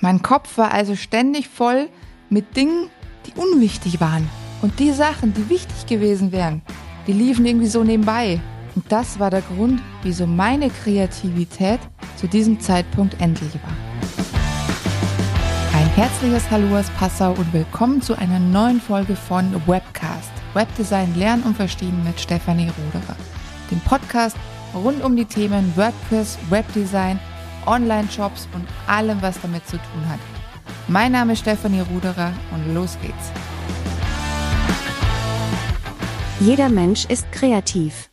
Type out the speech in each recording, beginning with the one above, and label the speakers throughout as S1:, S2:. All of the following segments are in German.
S1: Mein Kopf war also ständig voll mit Dingen, die unwichtig waren. Und die Sachen, die wichtig gewesen wären, die liefen irgendwie so nebenbei. Und das war der Grund, wieso meine Kreativität zu diesem Zeitpunkt endlich war. Ein herzliches Hallo aus Passau und willkommen zu einer neuen Folge von Webcast. Webdesign lernen und verstehen mit Stefanie Roderer. Dem Podcast rund um die Themen WordPress, Webdesign, Online-Shops und allem, was damit zu tun hat. Mein Name ist Stefanie Ruderer und los geht's.
S2: Jeder Mensch ist kreativ.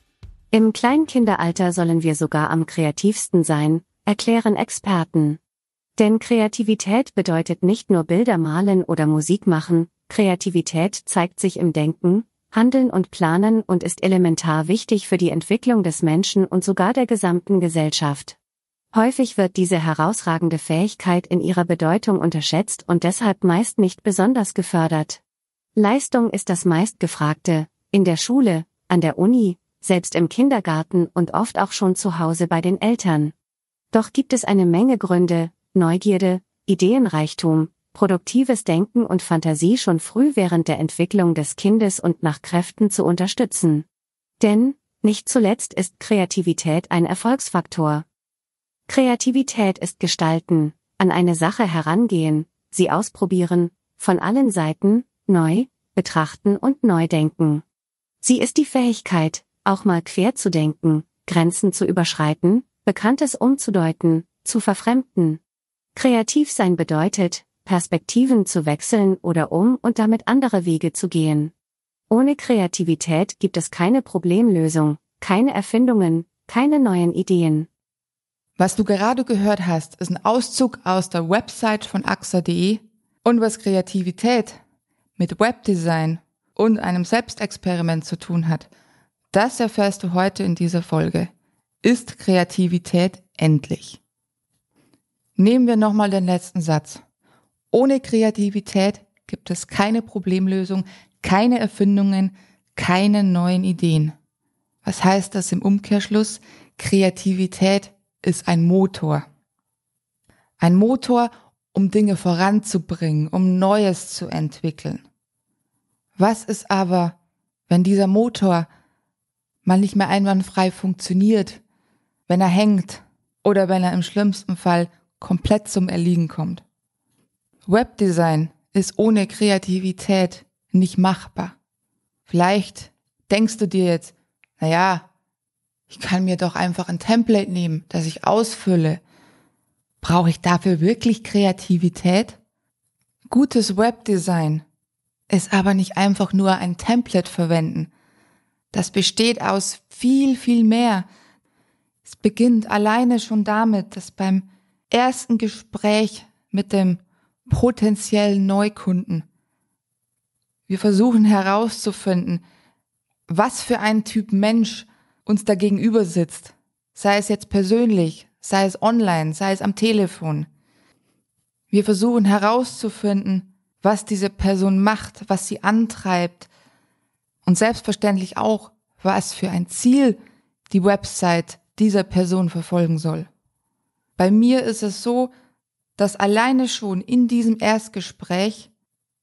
S2: Im Kleinkinderalter sollen wir sogar am kreativsten sein, erklären Experten. Denn Kreativität bedeutet nicht nur Bilder malen oder Musik machen, Kreativität zeigt sich im Denken, Handeln und Planen und ist elementar wichtig für die Entwicklung des Menschen und sogar der gesamten Gesellschaft. Häufig wird diese herausragende Fähigkeit in ihrer Bedeutung unterschätzt und deshalb meist nicht besonders gefördert. Leistung ist das meistgefragte, in der Schule, an der Uni, selbst im Kindergarten und oft auch schon zu Hause bei den Eltern. Doch gibt es eine Menge Gründe, Neugierde, Ideenreichtum, produktives Denken und Fantasie schon früh während der Entwicklung des Kindes und nach Kräften zu unterstützen. Denn, nicht zuletzt ist Kreativität ein Erfolgsfaktor. Kreativität ist Gestalten, an eine Sache herangehen, sie ausprobieren, von allen Seiten, neu, betrachten und neu denken. Sie ist die Fähigkeit, auch mal quer zu denken, Grenzen zu überschreiten, Bekanntes umzudeuten, zu verfremden. Kreativ sein bedeutet, Perspektiven zu wechseln oder um und damit andere Wege zu gehen. Ohne Kreativität gibt es keine Problemlösung, keine Erfindungen, keine neuen Ideen.
S1: Was du gerade gehört hast, ist ein Auszug aus der Website von AXA.de und was Kreativität mit Webdesign und einem Selbstexperiment zu tun hat. Das erfährst du heute in dieser Folge. Ist Kreativität endlich? Nehmen wir nochmal den letzten Satz. Ohne Kreativität gibt es keine Problemlösung, keine Erfindungen, keine neuen Ideen. Was heißt das im Umkehrschluss? Kreativität ist ein Motor. Ein Motor, um Dinge voranzubringen, um Neues zu entwickeln. Was ist aber, wenn dieser Motor mal nicht mehr einwandfrei funktioniert, wenn er hängt oder wenn er im schlimmsten Fall komplett zum Erliegen kommt? Webdesign ist ohne Kreativität nicht machbar. Vielleicht denkst du dir jetzt, na ja, ich kann mir doch einfach ein Template nehmen, das ich ausfülle. Brauche ich dafür wirklich Kreativität? Gutes Webdesign ist aber nicht einfach nur ein Template verwenden. Das besteht aus viel, viel mehr. Es beginnt alleine schon damit, dass beim ersten Gespräch mit dem potenziellen Neukunden wir versuchen herauszufinden, was für ein Typ Mensch uns da gegenüber sitzt, sei es jetzt persönlich, sei es online, sei es am Telefon. Wir versuchen herauszufinden, was diese Person macht, was sie antreibt und selbstverständlich auch, was für ein Ziel die Website dieser Person verfolgen soll. Bei mir ist es so, dass alleine schon in diesem Erstgespräch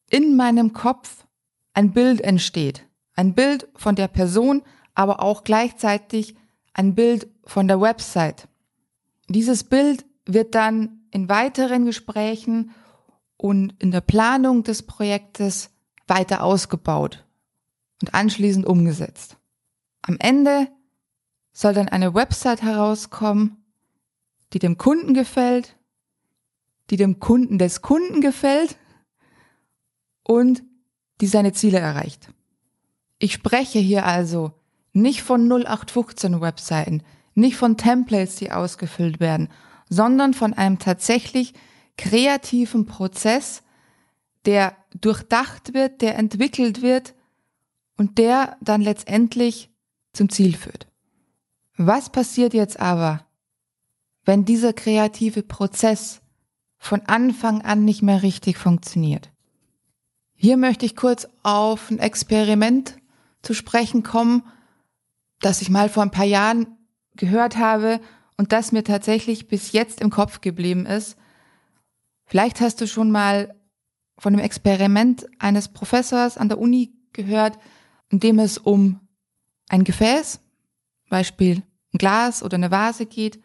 S1: in meinem Kopf ein Bild entsteht. Ein Bild von der Person, aber auch gleichzeitig ein Bild von der Website. Dieses Bild wird dann in weiteren Gesprächen und in der Planung des Projektes weiter ausgebaut und anschließend umgesetzt. Am Ende soll dann eine Website herauskommen, die dem Kunden gefällt, die dem Kunden des Kunden gefällt und die seine Ziele erreicht. Ich spreche hier also nicht von 0815 Webseiten, nicht von Templates, die ausgefüllt werden, sondern von einem tatsächlich kreativen Prozess, der durchdacht wird, der entwickelt wird und der dann letztendlich zum Ziel führt. Was passiert jetzt aber, wenn dieser kreative Prozess von Anfang an nicht mehr richtig funktioniert? Hier möchte ich kurz auf ein Experiment zu sprechen kommen, das ich mal vor ein paar Jahren gehört habe und das mir tatsächlich bis jetzt im Kopf geblieben ist. Vielleicht hast du schon mal von einem Experiment eines Professors an der Uni gehört, in dem es um ein Gefäß, Beispiel ein Glas oder eine Vase geht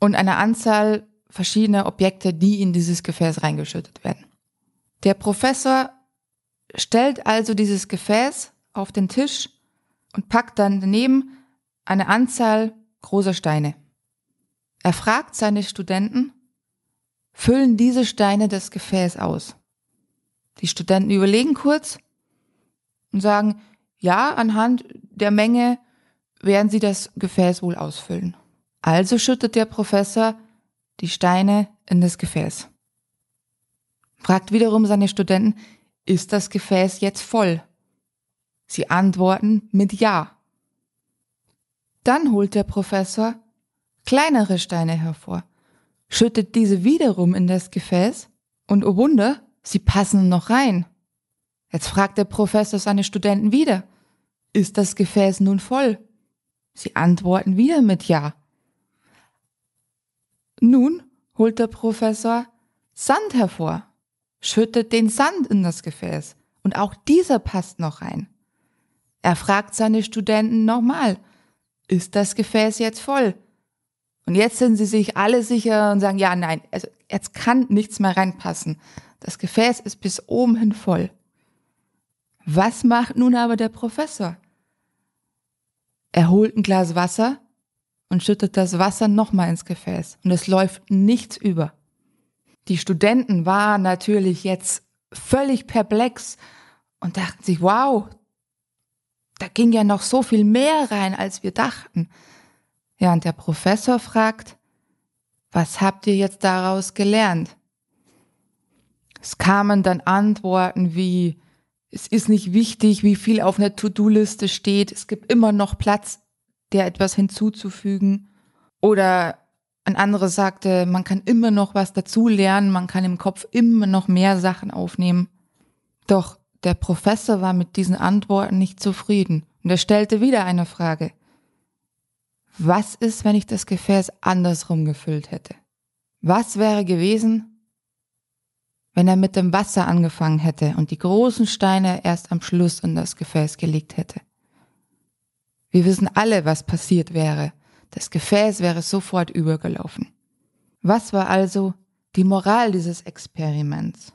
S1: und eine Anzahl verschiedener Objekte, die in dieses Gefäß reingeschüttet werden. Der Professor stellt also dieses Gefäß auf den Tisch und packt dann daneben eine Anzahl großer Steine. Er fragt seine Studenten, füllen diese Steine das Gefäß aus? Die Studenten überlegen kurz und sagen, ja, anhand der Menge werden sie das Gefäß wohl ausfüllen. Also schüttet der Professor die Steine in das Gefäß. Fragt wiederum seine Studenten, ist das Gefäß jetzt voll? Sie antworten mit Ja. Dann holt der Professor kleinere Steine hervor, schüttet diese wiederum in das Gefäß und oh Wunder, sie passen noch rein. Jetzt fragt der Professor seine Studenten wieder, ist das Gefäß nun voll? Sie antworten wieder mit Ja. Nun holt der Professor Sand hervor, schüttet den Sand in das Gefäß und auch dieser passt noch rein. Er fragt seine Studenten nochmal, ist das Gefäß jetzt voll? Und jetzt sind sie sich alle sicher und sagen, ja, nein, also jetzt kann nichts mehr reinpassen. Das Gefäß ist bis oben hin voll. Was macht nun aber der Professor? Er holt ein Glas Wasser und schüttet das Wasser nochmal ins Gefäß und es läuft nichts über. Die Studenten waren natürlich jetzt völlig perplex und dachten sich, wow, da ging ja noch so viel mehr rein, als wir dachten. Ja, und der Professor fragt, was habt ihr jetzt daraus gelernt? Es kamen dann Antworten wie, es ist nicht wichtig, wie viel auf einer To-Do-Liste steht, es gibt immer noch Platz, der etwas hinzuzufügen. Oder ein anderes sagte, man kann immer noch was dazu lernen, man kann im Kopf immer noch mehr Sachen aufnehmen. Doch der Professor war mit diesen Antworten nicht zufrieden und er stellte wieder eine Frage. Was ist, wenn ich das Gefäß andersrum gefüllt hätte? Was wäre gewesen, wenn er mit dem Wasser angefangen hätte und die großen Steine erst am Schluss in das Gefäß gelegt hätte? Wir wissen alle, was passiert wäre. Das Gefäß wäre sofort übergelaufen. Was war also die Moral dieses Experiments?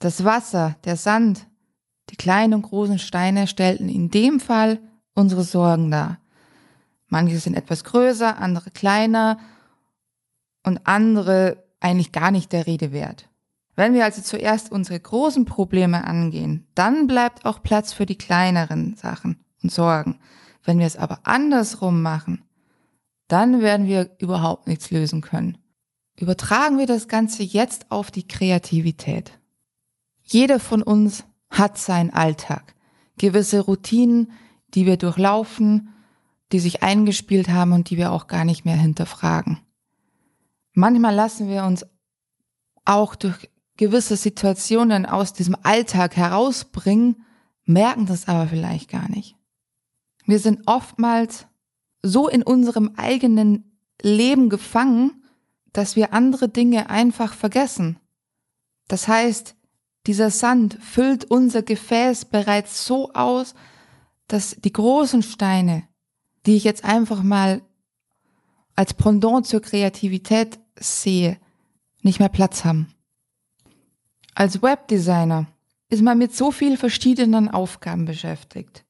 S1: Das Wasser, der Sand, die kleinen und großen Steine stellten in dem Fall unsere Sorgen dar. Manche sind etwas größer, andere kleiner und andere eigentlich gar nicht der Rede wert. Wenn wir also zuerst unsere großen Probleme angehen, dann bleibt auch Platz für die kleineren Sachen und Sorgen. Wenn wir es aber andersrum machen, dann werden wir überhaupt nichts lösen können. Übertragen wir das Ganze jetzt auf die Kreativität. Jeder von uns hat seinen Alltag, gewisse Routinen, die wir durchlaufen, die sich eingespielt haben und die wir auch gar nicht mehr hinterfragen. Manchmal lassen wir uns auch durch gewisse Situationen aus diesem Alltag herausbringen, merken das aber vielleicht gar nicht. Wir sind oftmals so in unserem eigenen Leben gefangen, dass wir andere Dinge einfach vergessen. Das heißt, dieser Sand füllt unser Gefäß bereits so aus, dass die großen Steine die ich jetzt einfach mal als Pendant zur Kreativität sehe, nicht mehr Platz haben. Als Webdesigner ist man mit so vielen verschiedenen Aufgaben beschäftigt.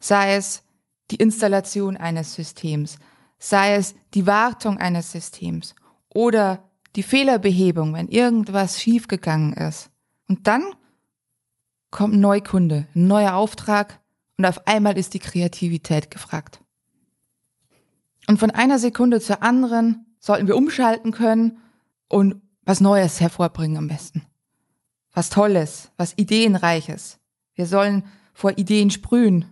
S1: Sei es die Installation eines Systems, sei es die Wartung eines Systems oder die Fehlerbehebung, wenn irgendwas schiefgegangen ist. Und dann kommt ein Neukunde, ein neuer Auftrag und auf einmal ist die Kreativität gefragt. Und von einer Sekunde zur anderen sollten wir umschalten können und was Neues hervorbringen am besten. Was Tolles, was Ideenreiches. Wir sollen vor Ideen sprühen.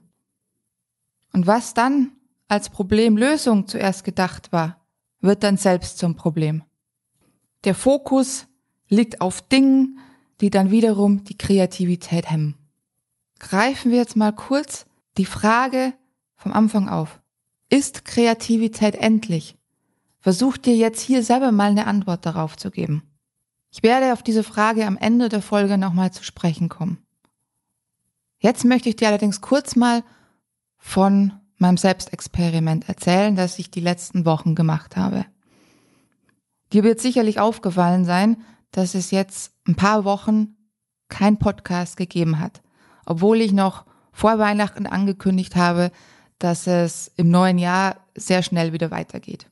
S1: Und was dann als Problemlösung zuerst gedacht war, wird dann selbst zum Problem. Der Fokus liegt auf Dingen, die dann wiederum die Kreativität hemmen greifen wir jetzt mal kurz die Frage vom Anfang auf. Ist Kreativität endlich? Versuch dir jetzt hier selber mal eine Antwort darauf zu geben. Ich werde auf diese Frage am Ende der Folge nochmal zu sprechen kommen. Jetzt möchte ich dir allerdings kurz mal von meinem Selbstexperiment erzählen, das ich die letzten Wochen gemacht habe. Dir wird sicherlich aufgefallen sein, dass es jetzt ein paar Wochen kein Podcast gegeben hat, obwohl ich noch vor Weihnachten angekündigt habe, dass es im neuen Jahr sehr schnell wieder weitergeht.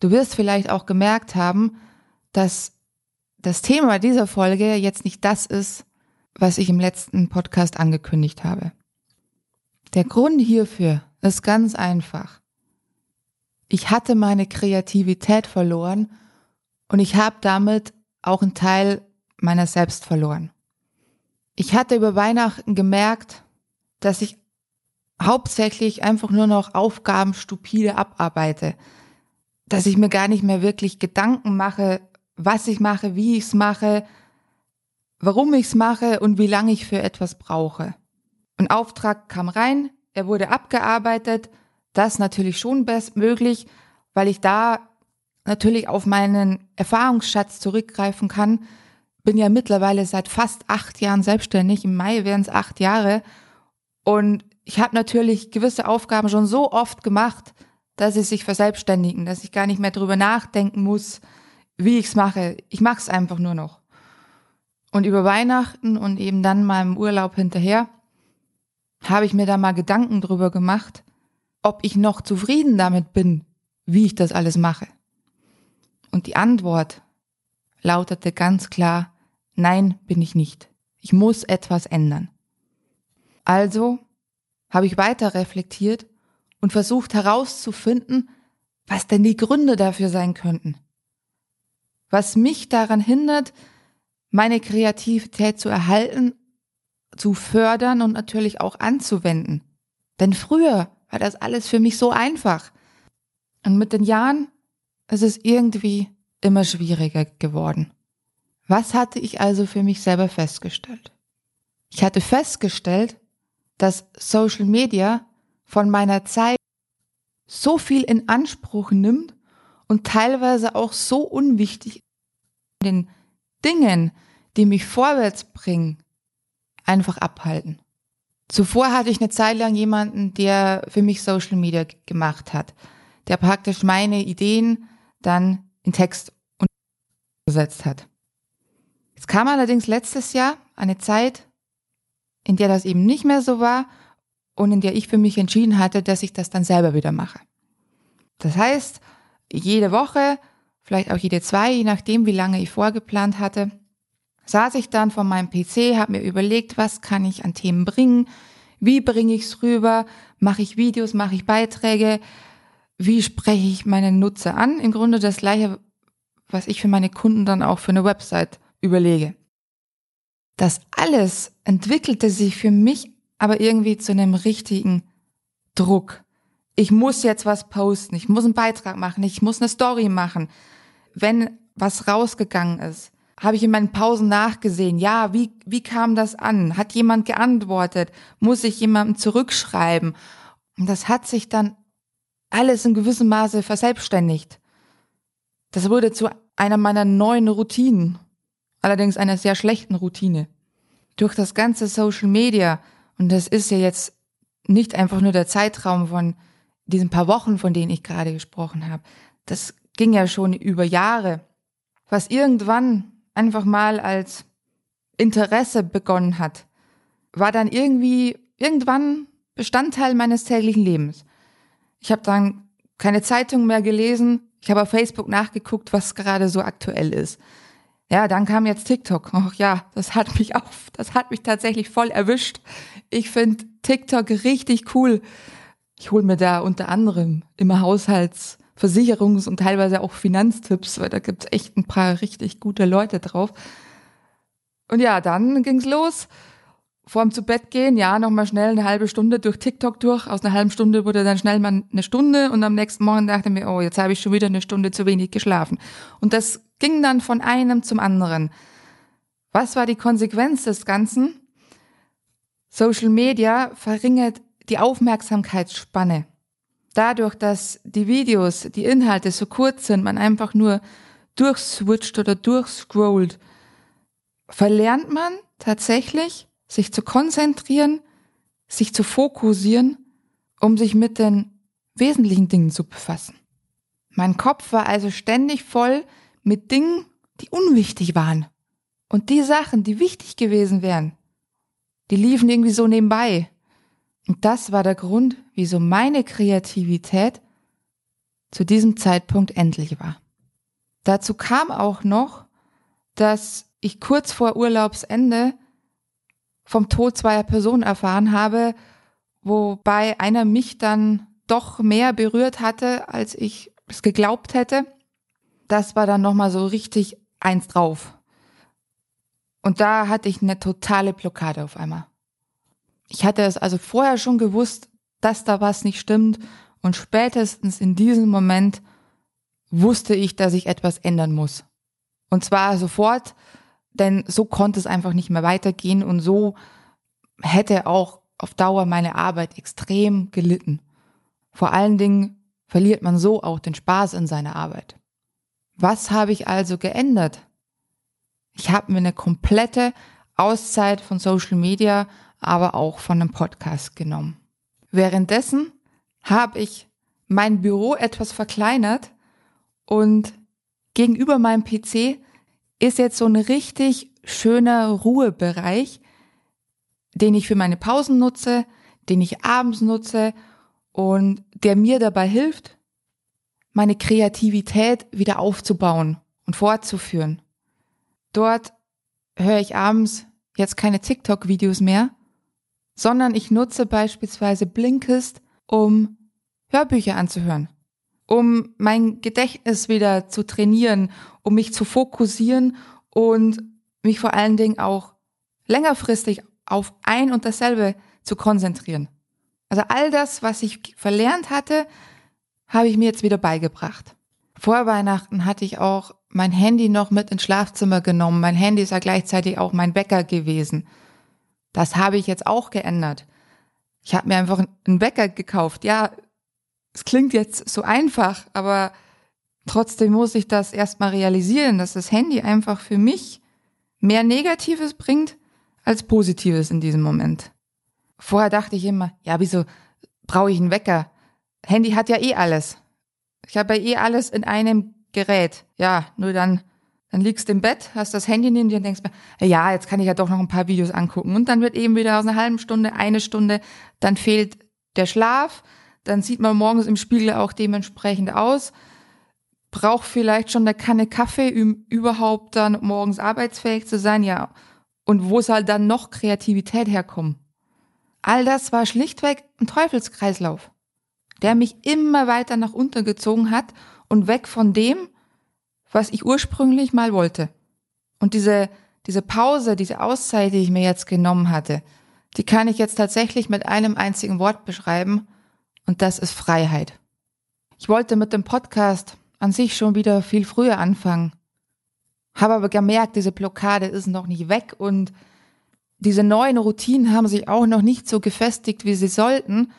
S1: Du wirst vielleicht auch gemerkt haben, dass das Thema dieser Folge jetzt nicht das ist, was ich im letzten Podcast angekündigt habe. Der Grund hierfür ist ganz einfach. Ich hatte meine Kreativität verloren und ich habe damit auch einen Teil meiner selbst verloren. Ich hatte über Weihnachten gemerkt, dass ich hauptsächlich einfach nur noch Aufgaben stupide abarbeite, dass ich mir gar nicht mehr wirklich Gedanken mache, was ich mache, wie ich es mache, warum ich es mache und wie lange ich für etwas brauche. Ein Auftrag kam rein, er wurde abgearbeitet, das natürlich schon bestmöglich, weil ich da natürlich auf meinen Erfahrungsschatz zurückgreifen kann. Bin ja mittlerweile seit fast acht Jahren selbstständig, im Mai wären es acht Jahre und ich habe natürlich gewisse Aufgaben schon so oft gemacht, dass sie sich verselbstständigen, dass ich gar nicht mehr drüber nachdenken muss, wie ich's mache. Ich mache es einfach nur noch. Und über Weihnachten und eben dann mal im Urlaub hinterher habe ich mir da mal Gedanken drüber gemacht, ob ich noch zufrieden damit bin, wie ich das alles mache. Und die Antwort lautete ganz klar, nein, bin ich nicht. Ich muss etwas ändern. Also habe ich weiter reflektiert und versucht herauszufinden, was denn die Gründe dafür sein könnten. Was mich daran hindert, meine Kreativität zu erhalten, zu fördern und natürlich auch anzuwenden. Denn früher war das alles für mich so einfach. Und mit den Jahren ist es irgendwie immer schwieriger geworden. Was hatte ich also für mich selber festgestellt? Ich hatte festgestellt, dass Social Media von meiner Zeit so viel in Anspruch nimmt und teilweise auch so unwichtig den Dingen, die mich vorwärts bringen, einfach abhalten. Zuvor hatte ich eine Zeit lang jemanden, der für mich Social Media gemacht hat, der praktisch meine Ideen dann in Text umgesetzt hat. Es kam allerdings letztes Jahr eine Zeit, in der das eben nicht mehr so war und in der ich für mich entschieden hatte, dass ich das dann selber wieder mache. Das heißt, jede Woche, vielleicht auch jede zwei, je nachdem, wie lange ich vorgeplant hatte, saß ich dann vor meinem PC, habe mir überlegt, was kann ich an Themen bringen, wie bringe ich es rüber, mache ich Videos, mache ich Beiträge, wie spreche ich meine Nutzer an. Im Grunde das gleiche, was ich für meine Kunden dann auch für eine Website überlege. Das alles entwickelte sich für mich aber irgendwie zu einem richtigen Druck. Ich muss jetzt was posten, ich muss einen Beitrag machen, ich muss eine Story machen. Wenn was rausgegangen ist, habe ich in meinen Pausen nachgesehen. Ja, wie, wie kam das an? Hat jemand geantwortet? Muss ich jemandem zurückschreiben? Und das hat sich dann alles in gewissem Maße verselbstständigt. Das wurde zu einer meiner neuen Routinen. Allerdings einer sehr schlechten Routine. Durch das ganze Social Media, und das ist ja jetzt nicht einfach nur der Zeitraum von diesen paar Wochen, von denen ich gerade gesprochen habe. Das ging ja schon über Jahre. Was irgendwann einfach mal als Interesse begonnen hat, war dann irgendwie irgendwann Bestandteil meines täglichen Lebens. Ich habe dann keine Zeitung mehr gelesen, ich habe auf Facebook nachgeguckt, was gerade so aktuell ist. Ja, dann kam jetzt TikTok. Ach ja, das hat mich auch, das hat mich tatsächlich voll erwischt. Ich finde TikTok richtig cool. Ich hole mir da unter anderem immer Haushalts Versicherungs- und teilweise auch Finanztipps, weil da gibt's echt ein paar richtig gute Leute drauf. Und ja, dann ging's los. Vorm zu Bett gehen, ja, nochmal schnell eine halbe Stunde durch TikTok durch. Aus einer halben Stunde wurde dann schnell mal eine Stunde und am nächsten Morgen dachte ich mir, oh, jetzt habe ich schon wieder eine Stunde zu wenig geschlafen. Und das ging dann von einem zum anderen. Was war die Konsequenz des Ganzen? Social Media verringert die Aufmerksamkeitsspanne. dadurch, dass die Videos, die Inhalte so kurz sind, man einfach nur durchswitcht oder durchscrollt, verlernt man tatsächlich, sich zu konzentrieren, sich zu fokussieren, um sich mit den wesentlichen Dingen zu befassen. Mein Kopf war also ständig voll mit Dingen, die unwichtig waren. Und die Sachen, die wichtig gewesen wären, die liefen irgendwie so nebenbei. Und das war der Grund, wieso meine Kreativität zu diesem Zeitpunkt endlich war. Dazu kam auch noch, dass ich kurz vor Urlaubsende vom Tod zweier Personen erfahren habe, wobei einer mich dann doch mehr berührt hatte, als ich es geglaubt hätte. Das war dann nochmal so richtig eins drauf. Und da hatte ich eine totale Blockade auf einmal. Ich hatte es also vorher schon gewusst, dass da was nicht stimmt und spätestens in diesem Moment wusste ich, dass ich etwas ändern muss. Und zwar sofort, denn so konnte es einfach nicht mehr weitergehen und so hätte auch auf Dauer meine Arbeit extrem gelitten. Vor allen Dingen verliert man so auch den Spaß in seiner Arbeit. Was habe ich also geändert? Ich habe mir eine komplette Auszeit von Social Media, aber auch von einem Podcast genommen. Währenddessen habe ich mein Büro etwas verkleinert und gegenüber meinem PC ist jetzt so ein richtig schöner Ruhebereich, den ich für meine Pausen nutze, den ich abends nutze und der mir dabei hilft, meine Kreativität wieder aufzubauen und fortzuführen. Dort höre ich abends jetzt keine TikTok-Videos mehr, sondern ich nutze beispielsweise Blinkist, um Hörbücher anzuhören, um mein Gedächtnis wieder zu trainieren, um mich zu fokussieren und mich vor allen Dingen auch längerfristig auf ein und dasselbe zu konzentrieren. Also all das, was ich verlernt hatte, habe ich mir jetzt wieder beigebracht. Vor Weihnachten hatte ich auch mein Handy noch mit ins Schlafzimmer genommen. Mein Handy ist ja gleichzeitig auch mein Wecker gewesen. Das habe ich jetzt auch geändert. Ich habe mir einfach einen Wecker gekauft. Ja, es klingt jetzt so einfach, aber trotzdem muss ich das erstmal realisieren, dass das Handy einfach für mich mehr Negatives bringt als Positives in diesem Moment. Vorher dachte ich immer, ja, wieso brauche ich einen Wecker? Handy hat ja eh alles. Ich habe ja eh alles in einem Gerät. Ja, nur dann, dann liegst du im Bett, hast das Handy neben dir und denkst mir, ja, jetzt kann ich ja doch noch ein paar Videos angucken. Und dann wird eben wieder aus einer halben Stunde eine Stunde, dann fehlt der Schlaf, dann sieht man morgens im Spiegel auch dementsprechend aus, braucht vielleicht schon eine Kanne Kaffee, um überhaupt dann morgens arbeitsfähig zu sein, ja. Und wo soll dann noch Kreativität herkommen? All das war schlichtweg ein Teufelskreislauf, der mich immer weiter nach unten gezogen hat und weg von dem, was ich ursprünglich mal wollte. Und diese, diese Pause, diese Auszeit, die ich mir jetzt genommen hatte, die kann ich jetzt tatsächlich mit einem einzigen Wort beschreiben, und das ist Freiheit. Ich wollte mit dem Podcast an sich schon wieder viel früher anfangen, habe aber gemerkt, diese Blockade ist noch nicht weg und diese neuen Routinen haben sich auch noch nicht so gefestigt, wie sie sollten.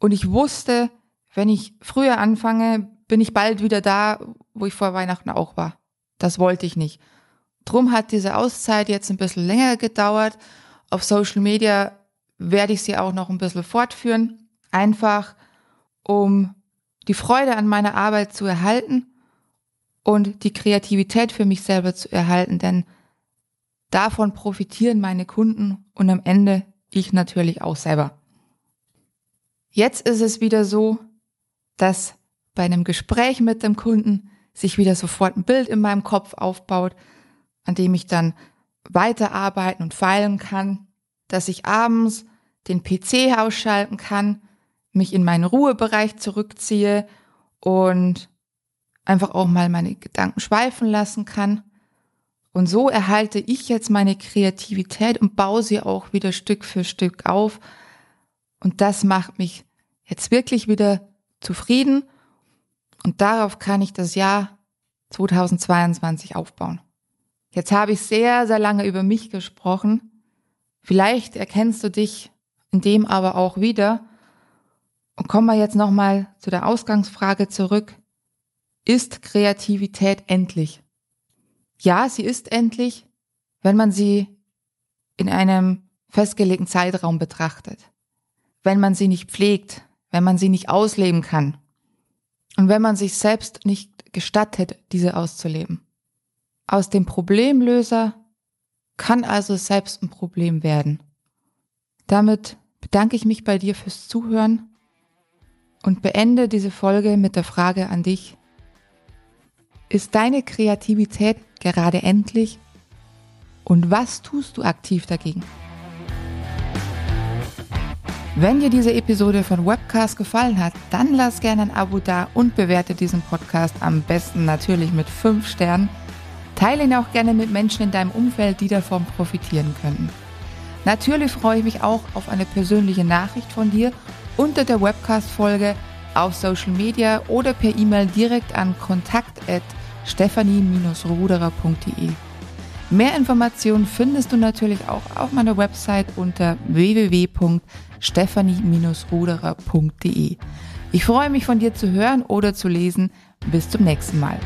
S1: Und ich wusste, wenn ich früher anfange, bin ich bald wieder da, wo ich vor Weihnachten auch war. Das wollte ich nicht. Drum hat diese Auszeit jetzt ein bisschen länger gedauert. Auf Social Media werde ich sie auch noch ein bisschen fortführen. Einfach, um die Freude an meiner Arbeit zu erhalten und die Kreativität für mich selber zu erhalten, denn davon profitieren meine Kunden und am Ende ich natürlich auch selber. Jetzt ist es wieder so, dass bei einem Gespräch mit dem Kunden sich wieder sofort ein Bild in meinem Kopf aufbaut, an dem ich dann weiterarbeiten und feilen kann, dass ich abends den PC ausschalten kann, mich in meinen Ruhebereich zurückziehe und einfach auch mal meine Gedanken schweifen lassen kann. Und so erhalte ich jetzt meine Kreativität und baue sie auch wieder Stück für Stück auf. Und das macht mich jetzt wirklich wieder zufrieden und darauf kann ich das Jahr 2022 aufbauen. Jetzt habe ich sehr, sehr lange über mich gesprochen. Vielleicht erkennst du dich in dem aber auch wieder. Und kommen wir jetzt nochmal zu der Ausgangsfrage zurück. Ist Kreativität endlich? Ja, sie ist endlich, wenn man sie in einem festgelegten Zeitraum betrachtet. Wenn man sie nicht pflegt, wenn man sie nicht ausleben kann und wenn man sich selbst nicht gestattet, diese auszuleben. Aus dem Problemlöser kann also selbst ein Problem werden. Damit bedanke ich mich bei dir fürs Zuhören und beende diese Folge mit der Frage an dich. Ist deine Kreativität gerade endlich? Und was tust du aktiv dagegen? Wenn dir diese Episode von Webcast gefallen hat, dann lass gerne ein Abo da und bewerte diesen Podcast am besten natürlich mit 5 Sternen. Teile ihn auch gerne mit Menschen in deinem Umfeld, die davon profitieren können. Natürlich freue ich mich auch auf eine persönliche Nachricht von dir unter der Webcast-Folge auf Social Media oder per E-Mail direkt an kontakt@stephanie-ruderer.de. Mehr Informationen findest du natürlich auch auf meiner Website unter www.stephanie-ruderer.de. Ich freue mich von dir zu hören oder zu lesen. Bis zum nächsten Mal.